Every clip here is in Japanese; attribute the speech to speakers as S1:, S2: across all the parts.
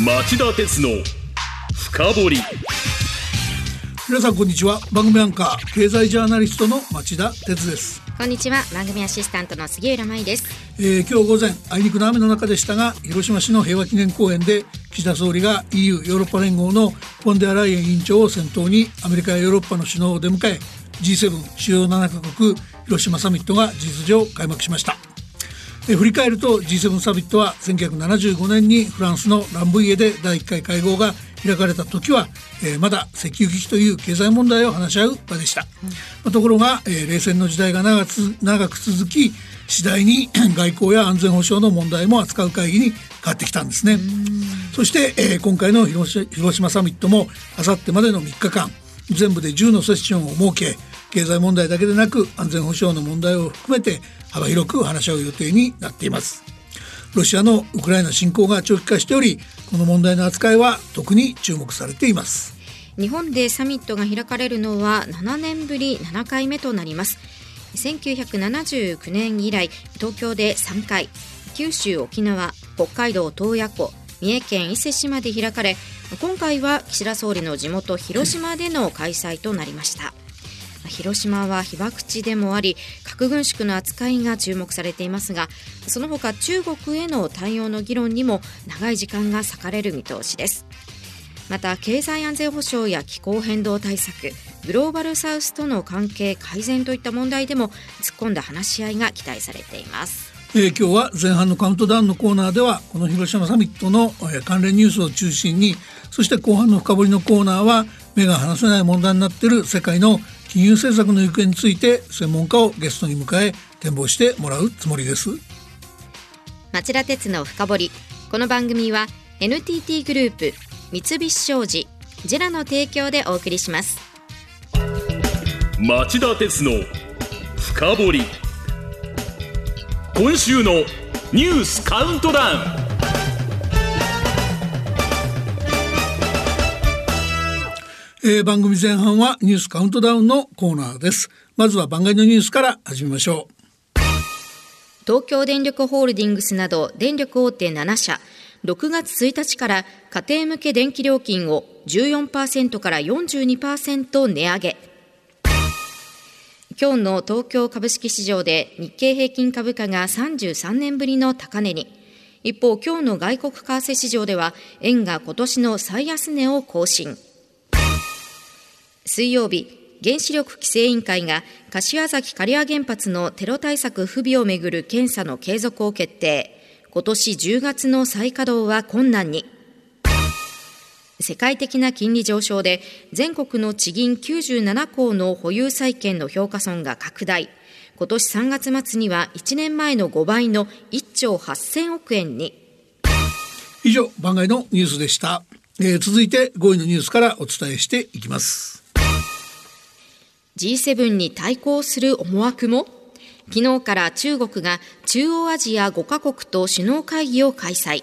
S1: 町田鉄の深掘り。
S2: 皆さんこんにちは。番組アンカー経済ジャーナリストの町田鉄です、
S3: こんにちは。番組アシスタントの杉浦舞です。
S2: えー、今日午前あいにくの雨の中でしたが広島市の平和記念公園で岸田総理が EU ヨーロッパ連合のフォンデアライエン委員長を先頭にアメリカやヨーロッパの首脳を出迎え G7 主要7カ国広島サミットが事実上開幕しましたえー振り返ると G7 サミットは1975年にフランスのランブイエで第1回会合が開かれた時は、えーまだ石油危機という経済問題を話し合う場でした、まあところが、えー冷戦の時代が長つ長く続き次第に外交や安全保障の問題も扱う会議に変わってきたんですね。そして、えー今回の広島広島サミットもあさってまでの3日間全部で10のセッションを設け経済問題だけでなく安全保障の問題を含めて幅広く話し合う予定になっています。ロシアのウクライナ侵攻が長期化しておりこの問題の扱いは特に注目されています。
S3: 日本でサミットが開かれるのは7年ぶり7回目となります。1979年以来東京で3回九州沖縄北海道洞爺湖三重県伊勢志摩で開かれ今回は岸田総理の地元広島での開催となりました。広島は被爆地でもあり核軍縮の扱いが注目されていますがその他中国への対応の議論にも長い時間が割かれる見通しです。また経済安全保障や気候変動対策グローバルサウスとの関係改善といった問題でも突っ込んだ話し合いが期待されています。
S2: えー今日は前半のカウントダウンのコーナーではこの広島サミットの、えー関連ニュースを中心にそして後半の深掘りのコーナーは目が離せない問題になっている世界の金融政策の行方について専門家をゲストに迎え展望してもらうつもりです。
S3: 町田鉄の深掘り。この番組は NTT グループ三菱商事ジェラの提供でお送りします。
S1: 町田鉄の深掘り。今週のニュースカウントダウン
S2: えー番組前半はニュースカウントダウンのコーナーです。まずは番外のニュースから始めましょう。
S3: 東京電力ホールディングスなど電力大手7社6月1日から家庭向け電気料金を14%から42%値上げ。今日の東京株式市場で日経平均株価が33年ぶりの高値に。一方今日の外国為替市場では円が今年の最安値を更新。水曜日原子力規制委員会が柏崎刈羽原発のテロ対策不備をめぐる検査の継続を決定。今年10月の再稼働は困難に。世界的な金利上昇で全国の地銀97校の保有債券の評価損が拡大。今年3月末には1年前の5倍の1兆8000億円に。
S2: 以上番外のニュースでした、えー続いて5位のニュースからお伝えしていきます。
S3: G7 に対抗する思惑も？昨日から中国が中央アジア5カ国と首脳会議を開催。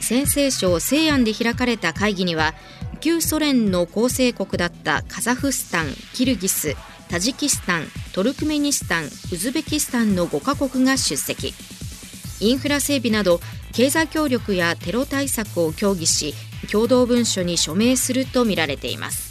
S3: 陝西省西安で開かれた会議には旧ソ連の構成国だったカザフスタン、キルギス、タジキスタン、トルクメニスタン、ウズベキスタンの5カ国が出席。インフラ整備など経済協力やテロ対策を協議し共同文書に署名するとみられています。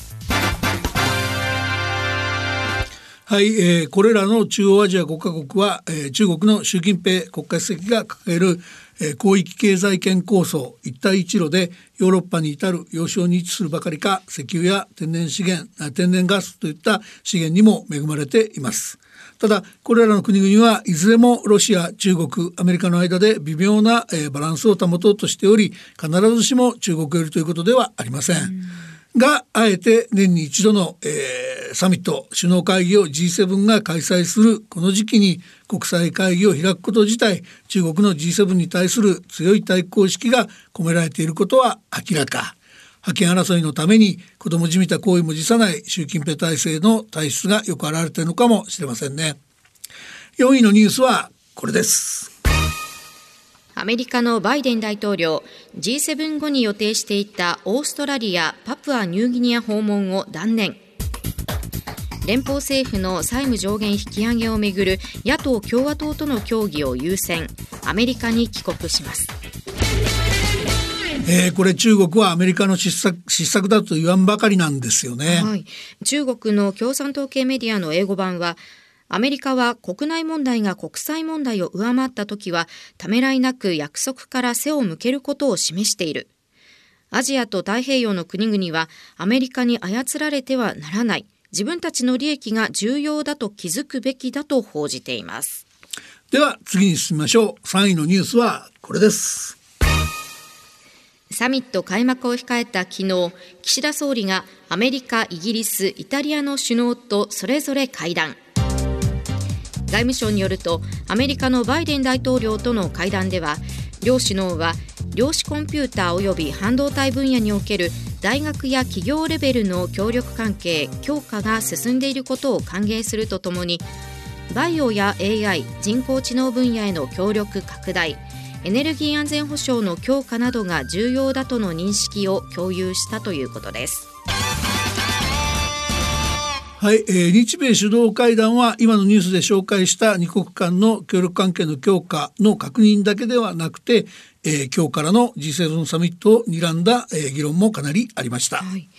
S2: はい、えーこれらの中央アジア5カ国は、えー中国の習近平国家主席が掲げる、えー広域経済圏構想一帯一路でヨーロッパに至る要衝に位置するばかりか石油や天然資源天然ガスといった資源にも恵まれています。ただこれらの国々はいずれもロシア中国アメリカの間で微妙な、えーバランスを保とうとしており必ずしも中国寄りということではありません。があえて年に一度の、えーサミット首脳会議を G7 が開催するこの時期に国際会議を開くこと自体中国の G7 に対する強い対抗意識が込められていることは明らか。覇権争いのために子供じみた行為も辞さない習近平体制の体質がよく表れているのかもしれませんね。4位のニュースはこれです。
S3: アメリカのバイデン大統領 G7 後に予定していたオーストラリア・パプアニューギニア訪問を断念。連邦政府の債務上限引き上げをめぐる野党・共和党との協議を優先。アメリカに帰国します。
S2: えー、これ中国はアメリカの失策失策だと言わんばかりなんですよね、はい、
S3: 中国の共産党系メディアの英語版はアメリカは国内問題が国際問題を上回った時はためらいなく約束から背を向けることを示している。アジアと太平洋の国々はアメリカに操られてはならない。自分たちの利益が重要だと気づくべきだと報じています。
S2: では次に進みましょう。3位のニュースはこれです。
S3: サミット開幕を控えた昨日岸田総理がアメリカイギリスイタリアの首脳とそれぞれ会談外務省によるとアメリカのバイデン大統領との会談では両首脳は量子コンピューター及び半導体分野における大学や企業レベルの協力関係強化が進んでいることを歓迎するとともにバイオや AI 人工知能分野への協力拡大エネルギー安全保障の強化などが重要だとの認識を共有したということです。
S2: はい、えー、日米首脳会談は今のニュースで紹介した二国間の協力関係の強化の確認だけではなくて、えー、今日からの G7 サミットを睨んだ、えー、議論もかなりありました。はい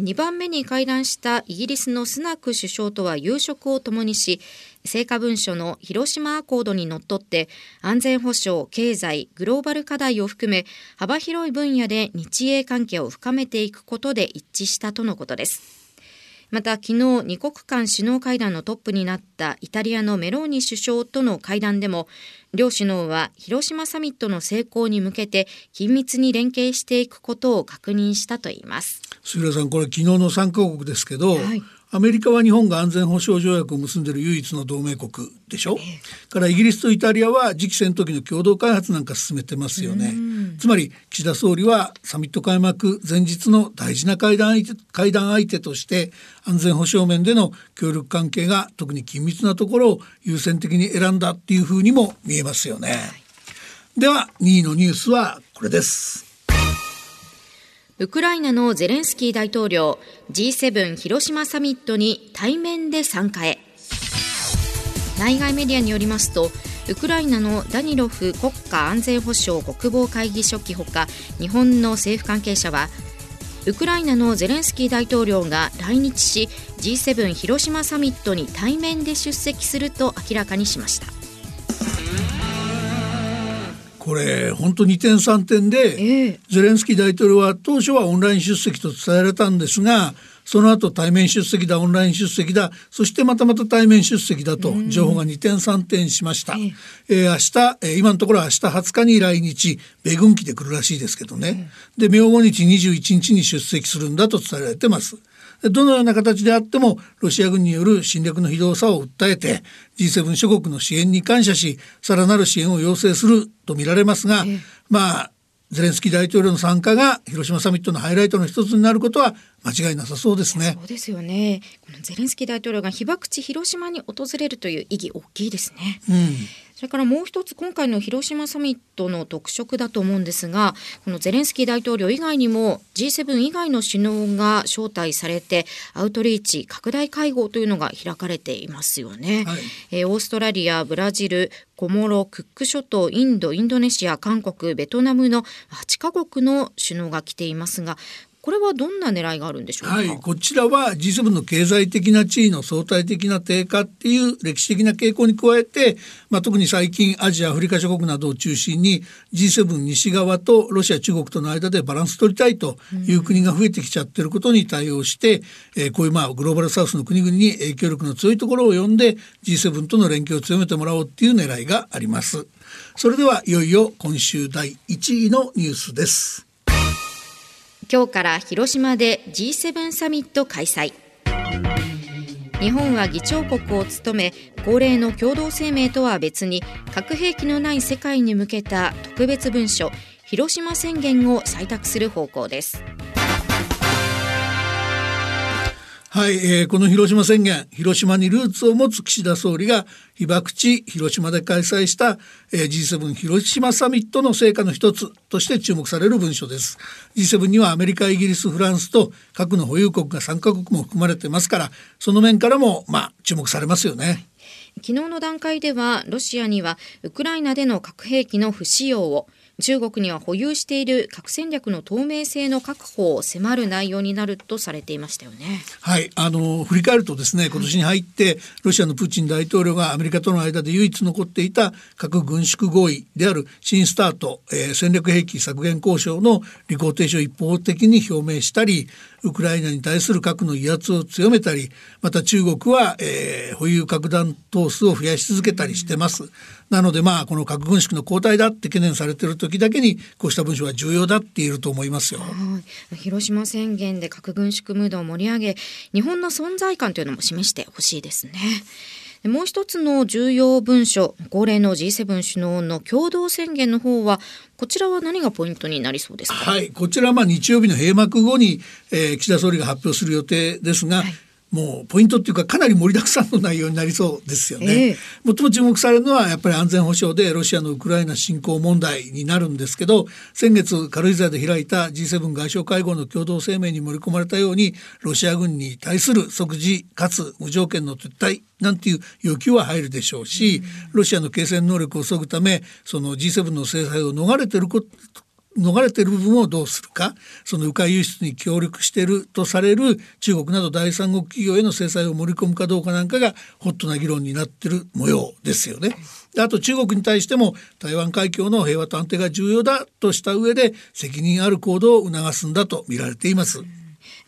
S3: 2番目に会談したイギリスのスナク首相とは夕食を共にし成果文書の広島アコードにのっとって安全保障経済グローバル課題を含め幅広い分野で日英関係を深めていくことで一致したとのことですまた昨日2国間首脳会談のトップになったイタリアのメローニ首相との会談でも両首脳は広島サミットの成功に向けて緊密に連携していくことを確認したといいます。
S2: 杉浦さんこれ昨日の3カ国ですけど、はいアメリカは日本が安全保障条約を結んでいる唯一の同盟国でしょ、えー、からイギリスとイタリアは次期戦闘機の共同開発なんか進めてますよね。つまり岸田総理はサミット開幕前日の大事な会談相手会談相手として安全保障面での協力関係が特に緊密なところを優先的に選んだっていうふうにも見えますよね、はい、では2位のニュースはこれです
S3: ウクライナのゼレンスキー大統領 G7 広島サミットに対面で参加へ。内外メディアによりますとウクライナのダニロフ国家安全保障国防会議書記ほか日本の政府関係者はウクライナのゼレンスキー大統領が来日し G7 広島サミットに対面で出席すると明らかにしました。
S2: これ本当二点三点で、ゼレンスキー大統領は当初はオンライン出席と伝えられたんですがその後対面出席だオンライン出席だそしてまたまた対面出席だと情報が二点三点しました、えー、明日、えー、今のところは明日20日に来日米軍機で来るらしいですけどね、で明後日21日に出席するんだと伝えられてます。どのような形であってもロシア軍による侵略の非道さを訴えて G7 諸国の支援に感謝しさらなる支援を要請すると見られますが、まあゼレンスキー大統領の参加が広島サミットのハイライトの一つになることは間違いなさそうですね。
S3: そうですよね。このゼレンスキー大統領が被爆地広島に訪れるという意義大きいですね。うん、それからもう一つ今回の広島サミットの特色だと思うんですが、このゼレンスキー大統領以外にも G7 以外の首脳が招待されてアウトリーチ拡大会合というのが開かれていますよね。はい、えー、オーストラリア、ブラジル、コモロ、クック諸島、インド、インドネシア、韓国、ベトナムの8カ国の首脳が来ていますが、これはどんな狙いがあるんでしょうか、
S2: はい、こちらは G7 の経済的な地位の相対的な低下っていう歴史的な傾向に加えて、まあ、特に最近アジアアフリカ諸国などを中心に G7 西側とロシア中国との間でバランス取りたいという国が増えてきちゃってることに対応して、うん、えー、こういうまあグローバルサウスの国々に影響力の強いところを呼んで G7 との連携を強めてもらおうっていう狙いがあります。それではいよいよ今週第1位のニュースです。
S3: 今日から広島で G7 サミット開催。日本は議長国を務め恒例の共同声明とは別に核兵器のない世界に向けた特別文書広島宣言を採択する方向です。
S2: はい、えー、この広島宣言広島にルーツを持つ岸田総理が被爆地広島で開催した、えー、G7 広島サミットの成果の一つとして注目される文書です。G7 にはアメリカイギリスフランスと核の保有国が3カ国も含まれてますからその面からもまあ注目されますよね。
S3: 昨日の段階ではロシアにはウクライナでの核兵器の不使用を中国には保有している核戦略の透明性の確保を迫る内容になるとされていましたよね。
S2: はいあの振り返るとですね今年に入ってロシアのプーチン大統領がアメリカとの間で唯一残っていた核軍縮合意である新スタート、えー、戦略兵器削減交渉の履行停止を一方的に表明したりウクライナに対する核の威圧を強めたりまた中国は、えー、保有核弾頭数を増やし続けたりしてます。なのでまあこの核軍縮の後退だって懸念されている時だけにこうした文書は重要だって言えると思いますよ。
S3: 広島宣言で核軍縮ムードを盛り上げ日本の存在感というのも示してほしいですね。もう一つの重要文書恒例の G7 首脳の共同宣言の方はこちらは何がポイントになりそうですか？
S2: はいこちらはまあ日曜日の閉幕後に、えー、岸田総理が発表する予定ですが、はいもうポイントっていうかかなり盛りだくさんの内容になりそうですよね。えー、最も注目されるのはやっぱり安全保障でロシアのウクライナ侵攻問題になるんですけど先月軽井沢で開いた G7 外相会合の共同声明に盛り込まれたようにロシア軍に対する即時かつ無条件の撤退なんていう要求は入るでしょうしロシアの継戦能力を削ぐためその G7 の制裁を逃れてること逃れている部分をどうするかその迂回輸出に協力しているとされる中国など第三国企業への制裁を盛り込むかどうかなんかがホットな議論になってる模様ですよね。あと中国に対しても台湾海峡の平和と安定が重要だとした上で責任ある行動を促すんだと見られています。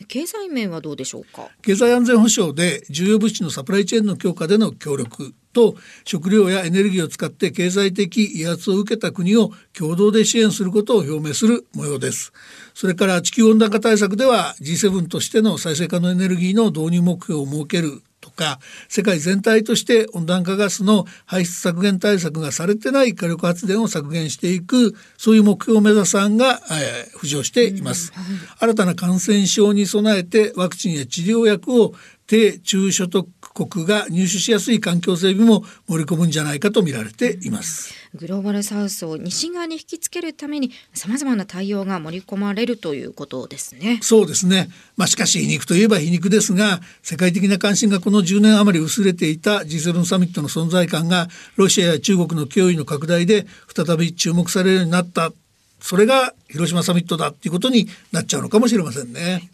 S3: 経済面はどうでしょうか？
S2: 経済安全保障で重要物資のサプライチェーンの強化での協力と食料やエネルギーを使って経済的威圧を受けた国を共同で支援することを表明する模様です。それから地球温暖化対策では G7 としての再生可能エネルギーの導入目標を設けるとか世界全体として温暖化ガスの排出削減対策がされてない火力発電を削減していくそういう目標を目指す案が、えー、浮上しています、新たな感染症に備えてワクチンや治療薬を低中所得国が入手しやすい環境整備も盛り込むんじゃないかと見られています。
S3: グローバルサウスを西側に引きつけるためにさまざまな対応が盛り込まれるということですね。
S2: そうですね。まあしかし皮肉といえば皮肉ですが世界的な関心がこの10年余り薄れていた G7 サミットの存在感がロシアや中国の脅威の拡大で再び注目されるようになった。それが広島サミットだっていうことになっちゃうのかもしれませんね。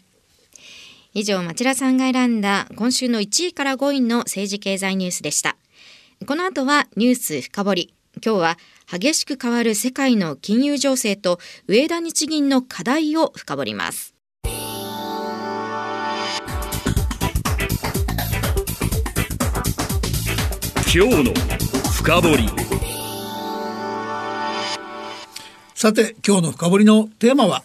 S3: 以上、町田さんが選んだ今週の1位から5位の政治経済ニュースでした。この後はニュース深掘り。今日は激しく変わる世界の金融情勢と上田日銀の課題を深掘ります。
S1: 今日の深掘り
S2: さて今日の深掘りのテーマは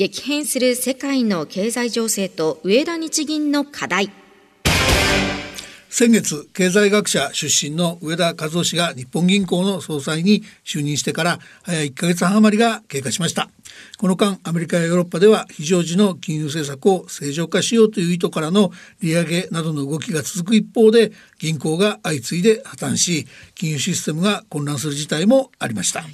S3: 激変する世界の経済情勢と上田日銀の課題。
S2: 先月経済学者出身の上田和夫氏が日本銀行の総裁に就任してから早1ヶ月半余りが経過しました。この間アメリカやヨーロッパでは非常時の金融政策を正常化しようという意図からの利上げなどの動きが続く一方で銀行が相次いで破綻し金融システムが混乱する事態もありました、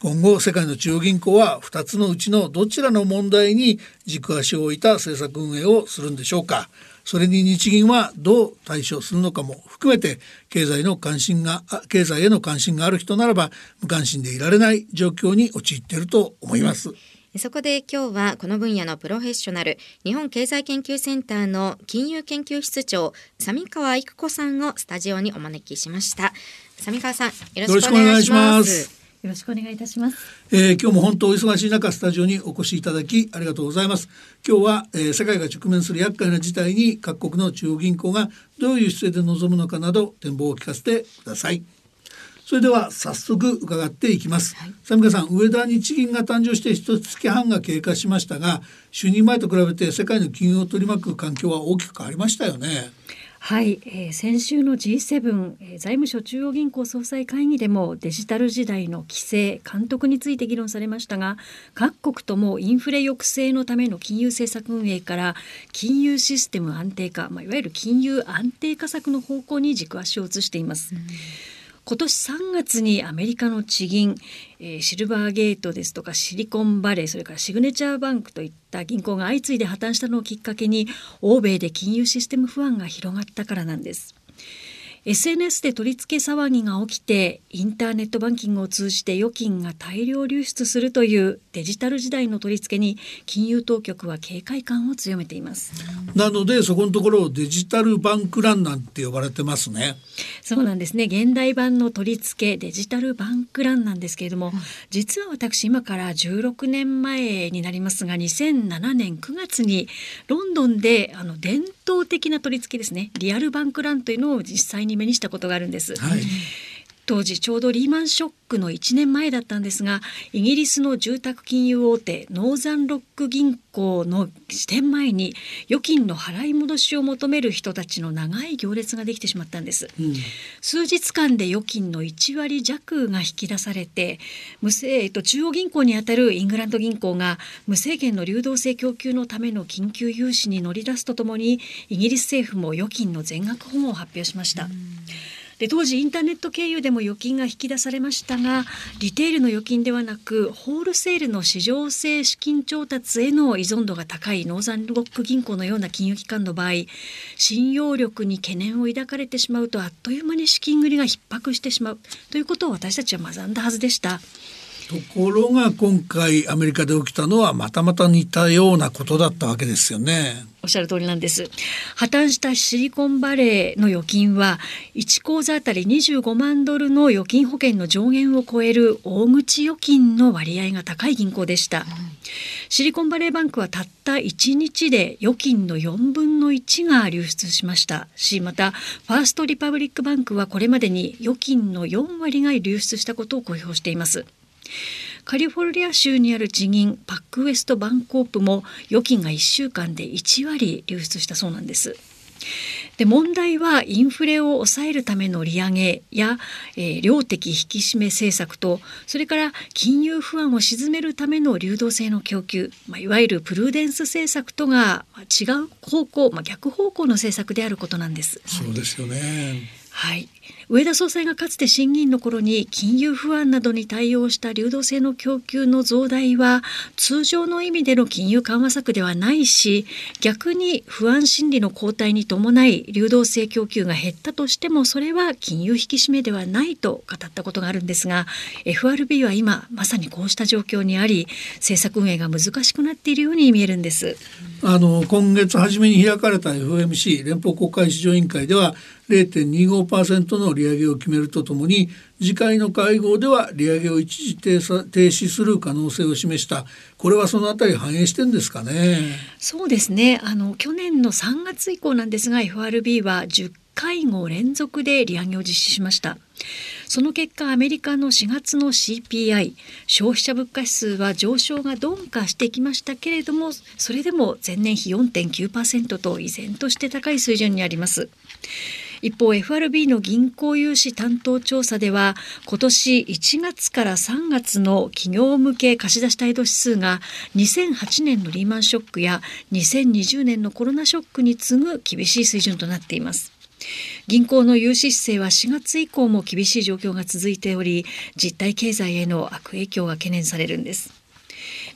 S2: 今後世界の中央銀行は2つのうちのどちらの問題に軸足を置いた政策運営をするんでしょうか。それに日銀はどう対処するのかも含めて経済の関心が経済への関心がある人ならば無関心でいられない状況に陥っていると思います。
S3: そこで今日はこの分野のプロフェッショナル日本経済研究センターの金融研究室長三川育子さんをスタジオにお招きしました。三川さんよろしくお願いします
S4: よろしくお願いいたします。
S2: えー、今日も本当お忙しい中スタジオにお越しいただきありがとうございます。今日は、えー、世界が直面する厄介な事態に各国の中央銀行がどういう姿勢で臨むのかなど展望を聞かせてください。それでは早速伺っていきます。はい、サミカさん、上田日銀が誕生して一月半が経過しましたが、就任前と比べて世界の金融を取り巻く環境は大きく変わりましたよね。
S4: はい、えー、先週の G7、えー、財務省中央銀行総裁会議でもデジタル時代の規制監督について議論されましたが各国ともインフレ抑制のための金融政策運営から金融システム安定化、まあ、いわゆる金融安定化策の方向に軸足を移しています。うん今年3月にアメリカの地銀、えー、シルバーゲートですとかシリコンバレーそれからシグネチャーバンクといった銀行が相次いで破綻したのをきっかけに欧米で金融システム不安が広がったからなんです。SNS で取り付け騒ぎが起きてインターネットバンキングを通じて預金が大量流出するというデジタル時代の取り付けに金融当局は警戒感を強めています。
S2: なのでそこのところをデジタルバンクランなんて呼ばれてますね。
S4: そうなんですね。現代版の取り付けデジタルバンクランなんですけれども、実は私今から16年前になりますが2007年9月にロンドンであの伝倒的な取り付けですねリアルバンクランというのを実際に目にしたことがあるんです。
S2: はい
S4: 当時ちょうどリーマンショックの1年前だったんですがイギリスの住宅金融大手ノーザンロック銀行の支店前に預金の払い戻しを求める人たちの長い行列ができてしまったんです、
S2: うん。
S4: 数日間で預金の1割弱が引き出されて無制、えっと、中央銀行にあたるイングランド銀行が無制限の流動性供給のための緊急融資に乗り出すとともにイギリス政府も預金の全額保護を発表しました。で当時インターネット経由でも預金が引き出されましたがリテールの預金ではなくホールセールの市場性資金調達への依存度が高いノーザンロック銀行のような金融機関の場合信用力に懸念を抱かれてしまうとあっという間に資金繰りが逼迫してしまうということを私たちは学んだはずでした。
S2: ところが今回アメリカで起きたのはまたまた似たようなことだったわけですよね。
S4: おっしゃる通りなんです。破綻したシリコンバレーの預金は1口座あたり25万ドルの預金保険の上限を超える大口預金の割合が高い銀行でした、シリコンバレーバンクはたった1日で預金の4分の1が流出しました。しまたファーストリパブリックバンクはこれまでに預金の4割が流出したことを公表しています。カリフォルニア州にある地銀パックウエストバンコープも預金が1週間で1割流出したそうなんです。で問題はインフレを抑えるための利上げや、えー量的引き締め政策とそれから金融不安を鎮めるための流動性の供給、まあ、いわゆるプルーデンス政策とがまあ違う方向、まあ、逆方向の政策であることなんです。
S2: そうですよね。
S4: はい、上田総裁がかつて審議員の頃に金融不安などに対応した流動性の供給の増大は通常の意味での金融緩和策ではないし逆に不安心理の後退に伴い流動性供給が減ったとしてもそれは金融引き締めではないと語ったことがあるんですが FRB は今まさにこうした状況にあり政策運営が難しくなっているように見えるんです。
S2: あの今月初めに開かれた FOMC 連邦国会市場委員会では0.25%の利上げを決めるとともに次回の会合では利上げを一時停止停止する可能性を示した。これはそのあたり反映してんですかね？
S4: そうですね。あの去年の3月以降なんですが FRB は10会合連続で利上げを実施しました。その結果アメリカの4月の CPI 消費者物価指数は上昇が鈍化してきましたけれどもそれでも前年比4.9%と依然として高い水準にあります。一方 FRB の銀行融資担当調査では今年1月から3月の企業向け貸し出し態度指数が2008年のリーマンショックや2020年のコロナショックに次ぐ厳しい水準となっています。銀行の融資姿勢は4月以降も厳しい状況が続いており実体経済への悪影響が懸念されるんです。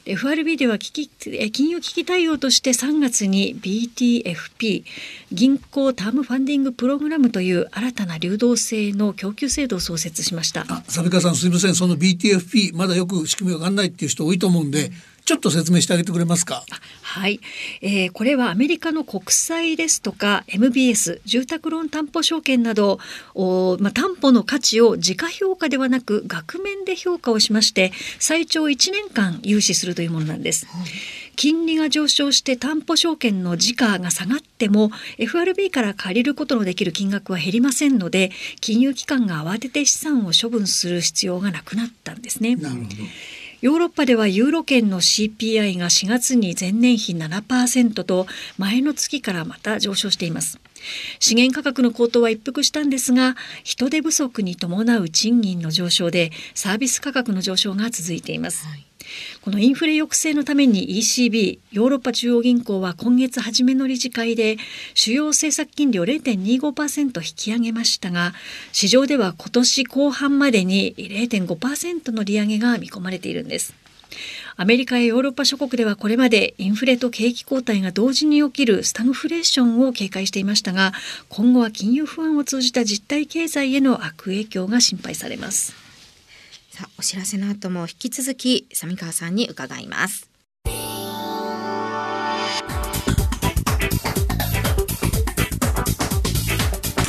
S4: FRB では危機金融危機対応として3月に BTFP 銀行タームファンディングプログラムという新たな流動性の供給制度を創設しました。
S2: あ、サビカさんすみませんその BTFP まだよく仕組みわかんないっていう人多いと思うんでちょっと説明してあげてくれますか？
S4: はい、えーこれはアメリカの国債ですとか MBS 住宅ローン担保証券などおまあ、担保の価値を時価評価ではなく額面で評価をしまして最長1年間融資するというものなんです。金利が上昇して担保証券の時価が下がっても FRB から借りることのできる金額は減りませんので金融機関が慌てて資産を処分する必要がなくなったんですね。
S2: なるほど。
S4: ヨーロッパではユーロ圏の CPI が4月に前年比7%と前の月からまた上昇しています。資源価格の高騰は一服したんですが人手不足に伴う賃金の上昇でサービス価格の上昇が続いています。このインフレ抑制のために ECB ヨーロッパ中央銀行は今月初めの理事会で主要政策金利を0.25%引き上げましたが市場では今年後半までに0.5%の利上げが見込まれているんです。アメリカやヨーロッパ諸国ではこれまでインフレと景気後退が同時に起きるスタグフレーションを警戒していましたが今後は金融不安を通じた実体経済への悪影響が心配されます
S3: さあお知らせの後も引き続き三川さんに伺います。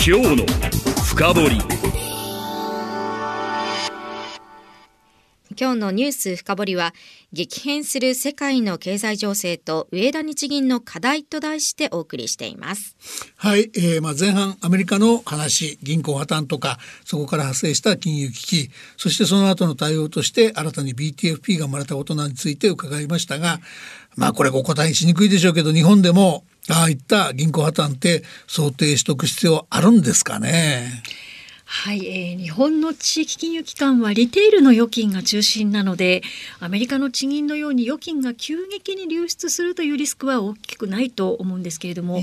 S1: 今日の深掘
S3: 今日のニュース深掘りは激変する世界の経済情勢と上田日銀の課題と題してお送りしています
S2: はい、えー、まあ前半アメリカの話銀行破綻とかそこから発生した金融危機そしてその後の対応として新たに BTFP が生まれたことについて伺いましたがまあこれお答えしにくいでしょうけど日本でもああいった銀行破綻って想定しとく必要あるんですかね？
S4: はい、えー、日本の地域金融機関はリテールの預金が中心なのでアメリカの地銀のように預金が急激に流出するというリスクは大きくないと思うんですけれども、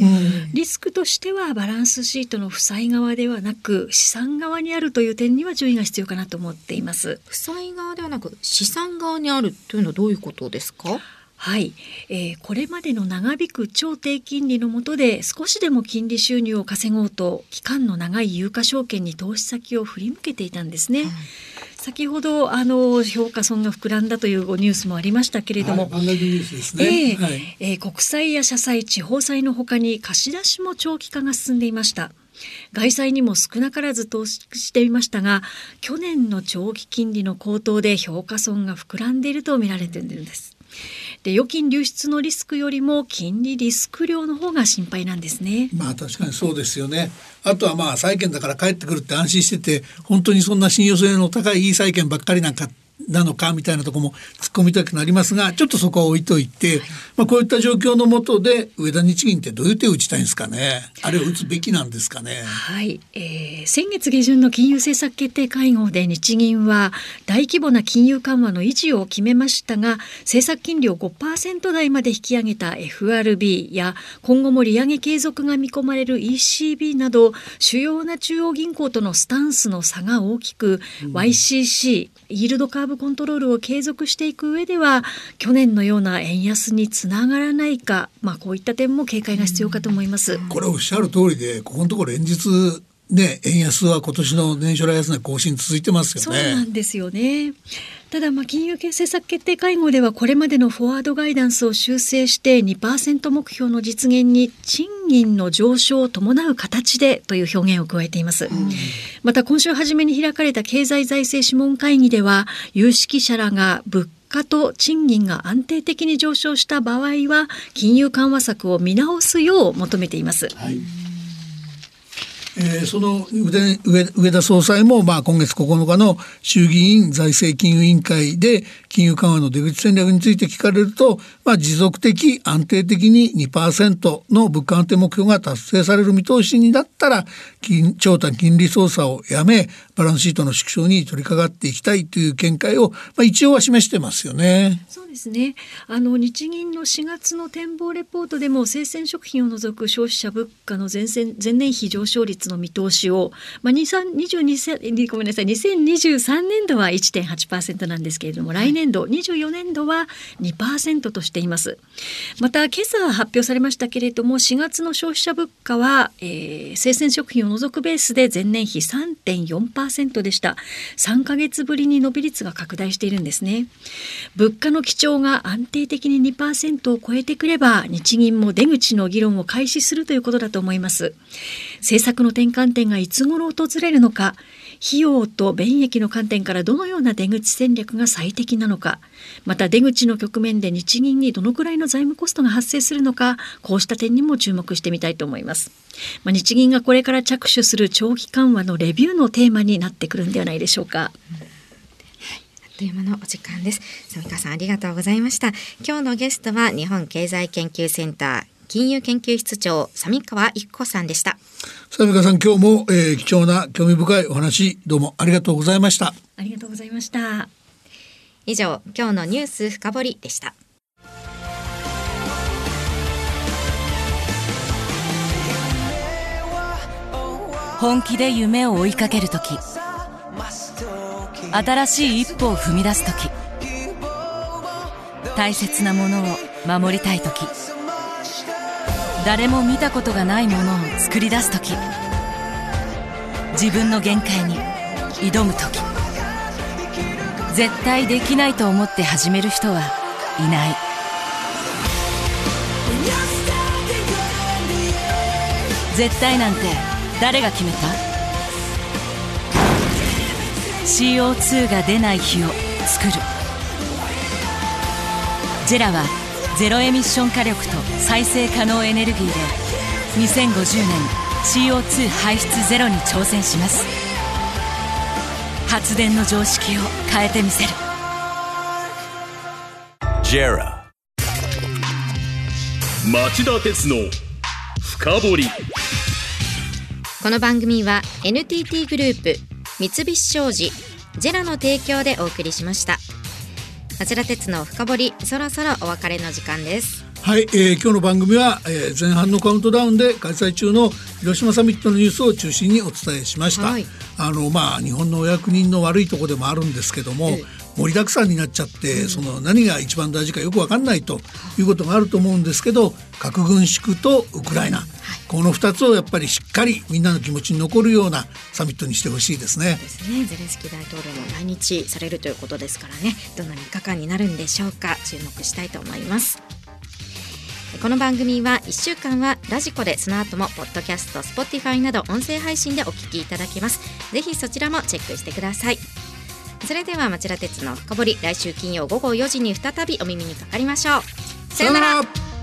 S4: リスクとしてはバランスシートの負債側ではなく資産側にあるという点には注意が必要かなと思っています。
S3: 負債側ではなく資産側にあるというのはどういうことですか？
S4: はい、えー、これまでの長引く超低金利の下で少しでも金利収入を稼ごうと期間の長い有価証券に投資先を振り向けていたんですね。はい、先ほどあの評価損が膨らんだというニュースもありましたけれども、
S2: はい、え
S4: えー、国債や社債地方債のほかに貸し出しも長期化が進んでいました。外債にも少なからず投資していましたが去年の長期金利の高騰で評価損が膨らんでいると見られているんです。で預金流出のリスクよりも金利リスク量の方が心配なんですね。
S2: まあ確かにそうですよね。あとはまあ債券だから帰ってくるって安心してて本当にそんな信用性の高いいい債券ばっかりなんかなのかみたいなところも突っ込みたくなりますがちょっとそこは置いといて、はい、まあ、こういった状況のもとで上田日銀ってどういう手を打ちたいんですかね？あれを打つべきなんですかね？
S4: はい、えー、先月下旬の金融政策決定会合で日銀は大規模な金融緩和の維持を決めましたが政策金利を5%台まで引き上げた FRB や今後も利上げ継続が見込まれる ECB など主要な中央銀行とのスタンスの差が大きく、うん、YCC イールドカーブコントロールを継続していく上では去年のような円安につながらないか、まあ、こういった点も警戒が必要かと思います。
S2: これおっしゃる通りでここのところ連日ね、円安は今年の年初来安値更新続いてますよ
S4: ね。そうなんですよね。ただ、まあ、金融政策決定会合ではこれまでのフォワードガイダンスを修正して2%目標の実現に賃金の上昇を伴う形でという表現を加えています。うん、また今週初めに開かれた経済財政諮問会議では有識者らが物価と賃金が安定的に上昇した場合は金融緩和策を見直すよう求めています。はい
S2: えー、その上田総裁も、まあ、今月9日の衆議院財政金融委員会で金融緩和の出口戦略について聞かれると、まあ、持続的安定的に2%の物価安定目標が達成される見通しになったら金長短金利操作をやめバランスシートの縮小に取り掛かっていきたいという見解を、まあ、一応は示してますよね。
S4: そうですね。あの日銀の4月の展望レポートでも生鮮食品を除く消費者物価の前前年比上昇率の見通しを、まあ、22ごめんなさい2023年度は1.8%なんですけれども来年度24年度は2%としています。また今朝発表されましたけれども4月の消費者物価は、えー、生鮮食品を除くベースで前年比3.4%でした。3ヶ月ぶりに伸び率が拡大しているんですね。物価の基調が安定的に2%を超えてくれば日銀も出口の議論を開始するということだと思います。政策の転換点がいつ頃訪れるのか費用と便益の観点からどのような出口戦略が最適なのかまた出口の局面で日銀にどのくらいの財務コストが発生するのかこうした点にも注目してみたいと思います、まあ、日銀がこれから着手する長期緩和のレビューのテーマになってくるんではないでしょうか、うん
S3: という間のお時間です。三川さんありがとうございました。今日のゲストは日本経済研究センター金融研究室長三川一子さんでした。
S2: 三川さん今日も、えー、貴重な興味深いお話どうもありがとうございました。
S4: ありがとうございました。
S3: 以上今日のニュース深掘りでした。
S5: 本気で夢を追いかけるとき新しい一歩を踏み出すとき大切なものを守りたい時。誰も見たことがないものを作り出す時。自分の限界に挑む時。絶対できないと思って始める人はいない。絶対なんて誰が決めた？CO2 が出ない日を作る。ジェラはゼロエミッション火力と再生可能エネルギーで2050年 CO2 排出ゼロに挑戦します。発電の常識を変えてみせる。
S1: JERA 町田鉄の深掘り。
S3: この番組は NTT グループ三菱商事ジェラの提供でお送りしました。町田鉄の深掘りそろそろお別れの時間です。
S2: はい、えー、今日の番組は、えー、前半のカウントダウンで開催中の広島サミットのニュースを中心にお伝えしました、はい、あのまあ日本のお役人の悪いところでもあるんですけども、盛りだくさんになっちゃって、うん、その何が一番大事かよく分かんないということがあると思うんですけど核軍縮とウクライナ、はい、この2つをやっぱりしっかりみんなの気持ちに残るようなサミットにしてほしいですね。
S3: ですね。ゼレンスキー大統領も来日されるということですからね。どんな3日間になるんでしょうか。注目したいと思います。この番組は1週間はラジコでその後もポッドキャスト Spotify など音声配信でお聞きいただけます。ぜひそちらもチェックしてくださいそれでは町田鉄の深掘り来週金曜午後4時に再びお耳にかかりましょう。
S2: さよなら。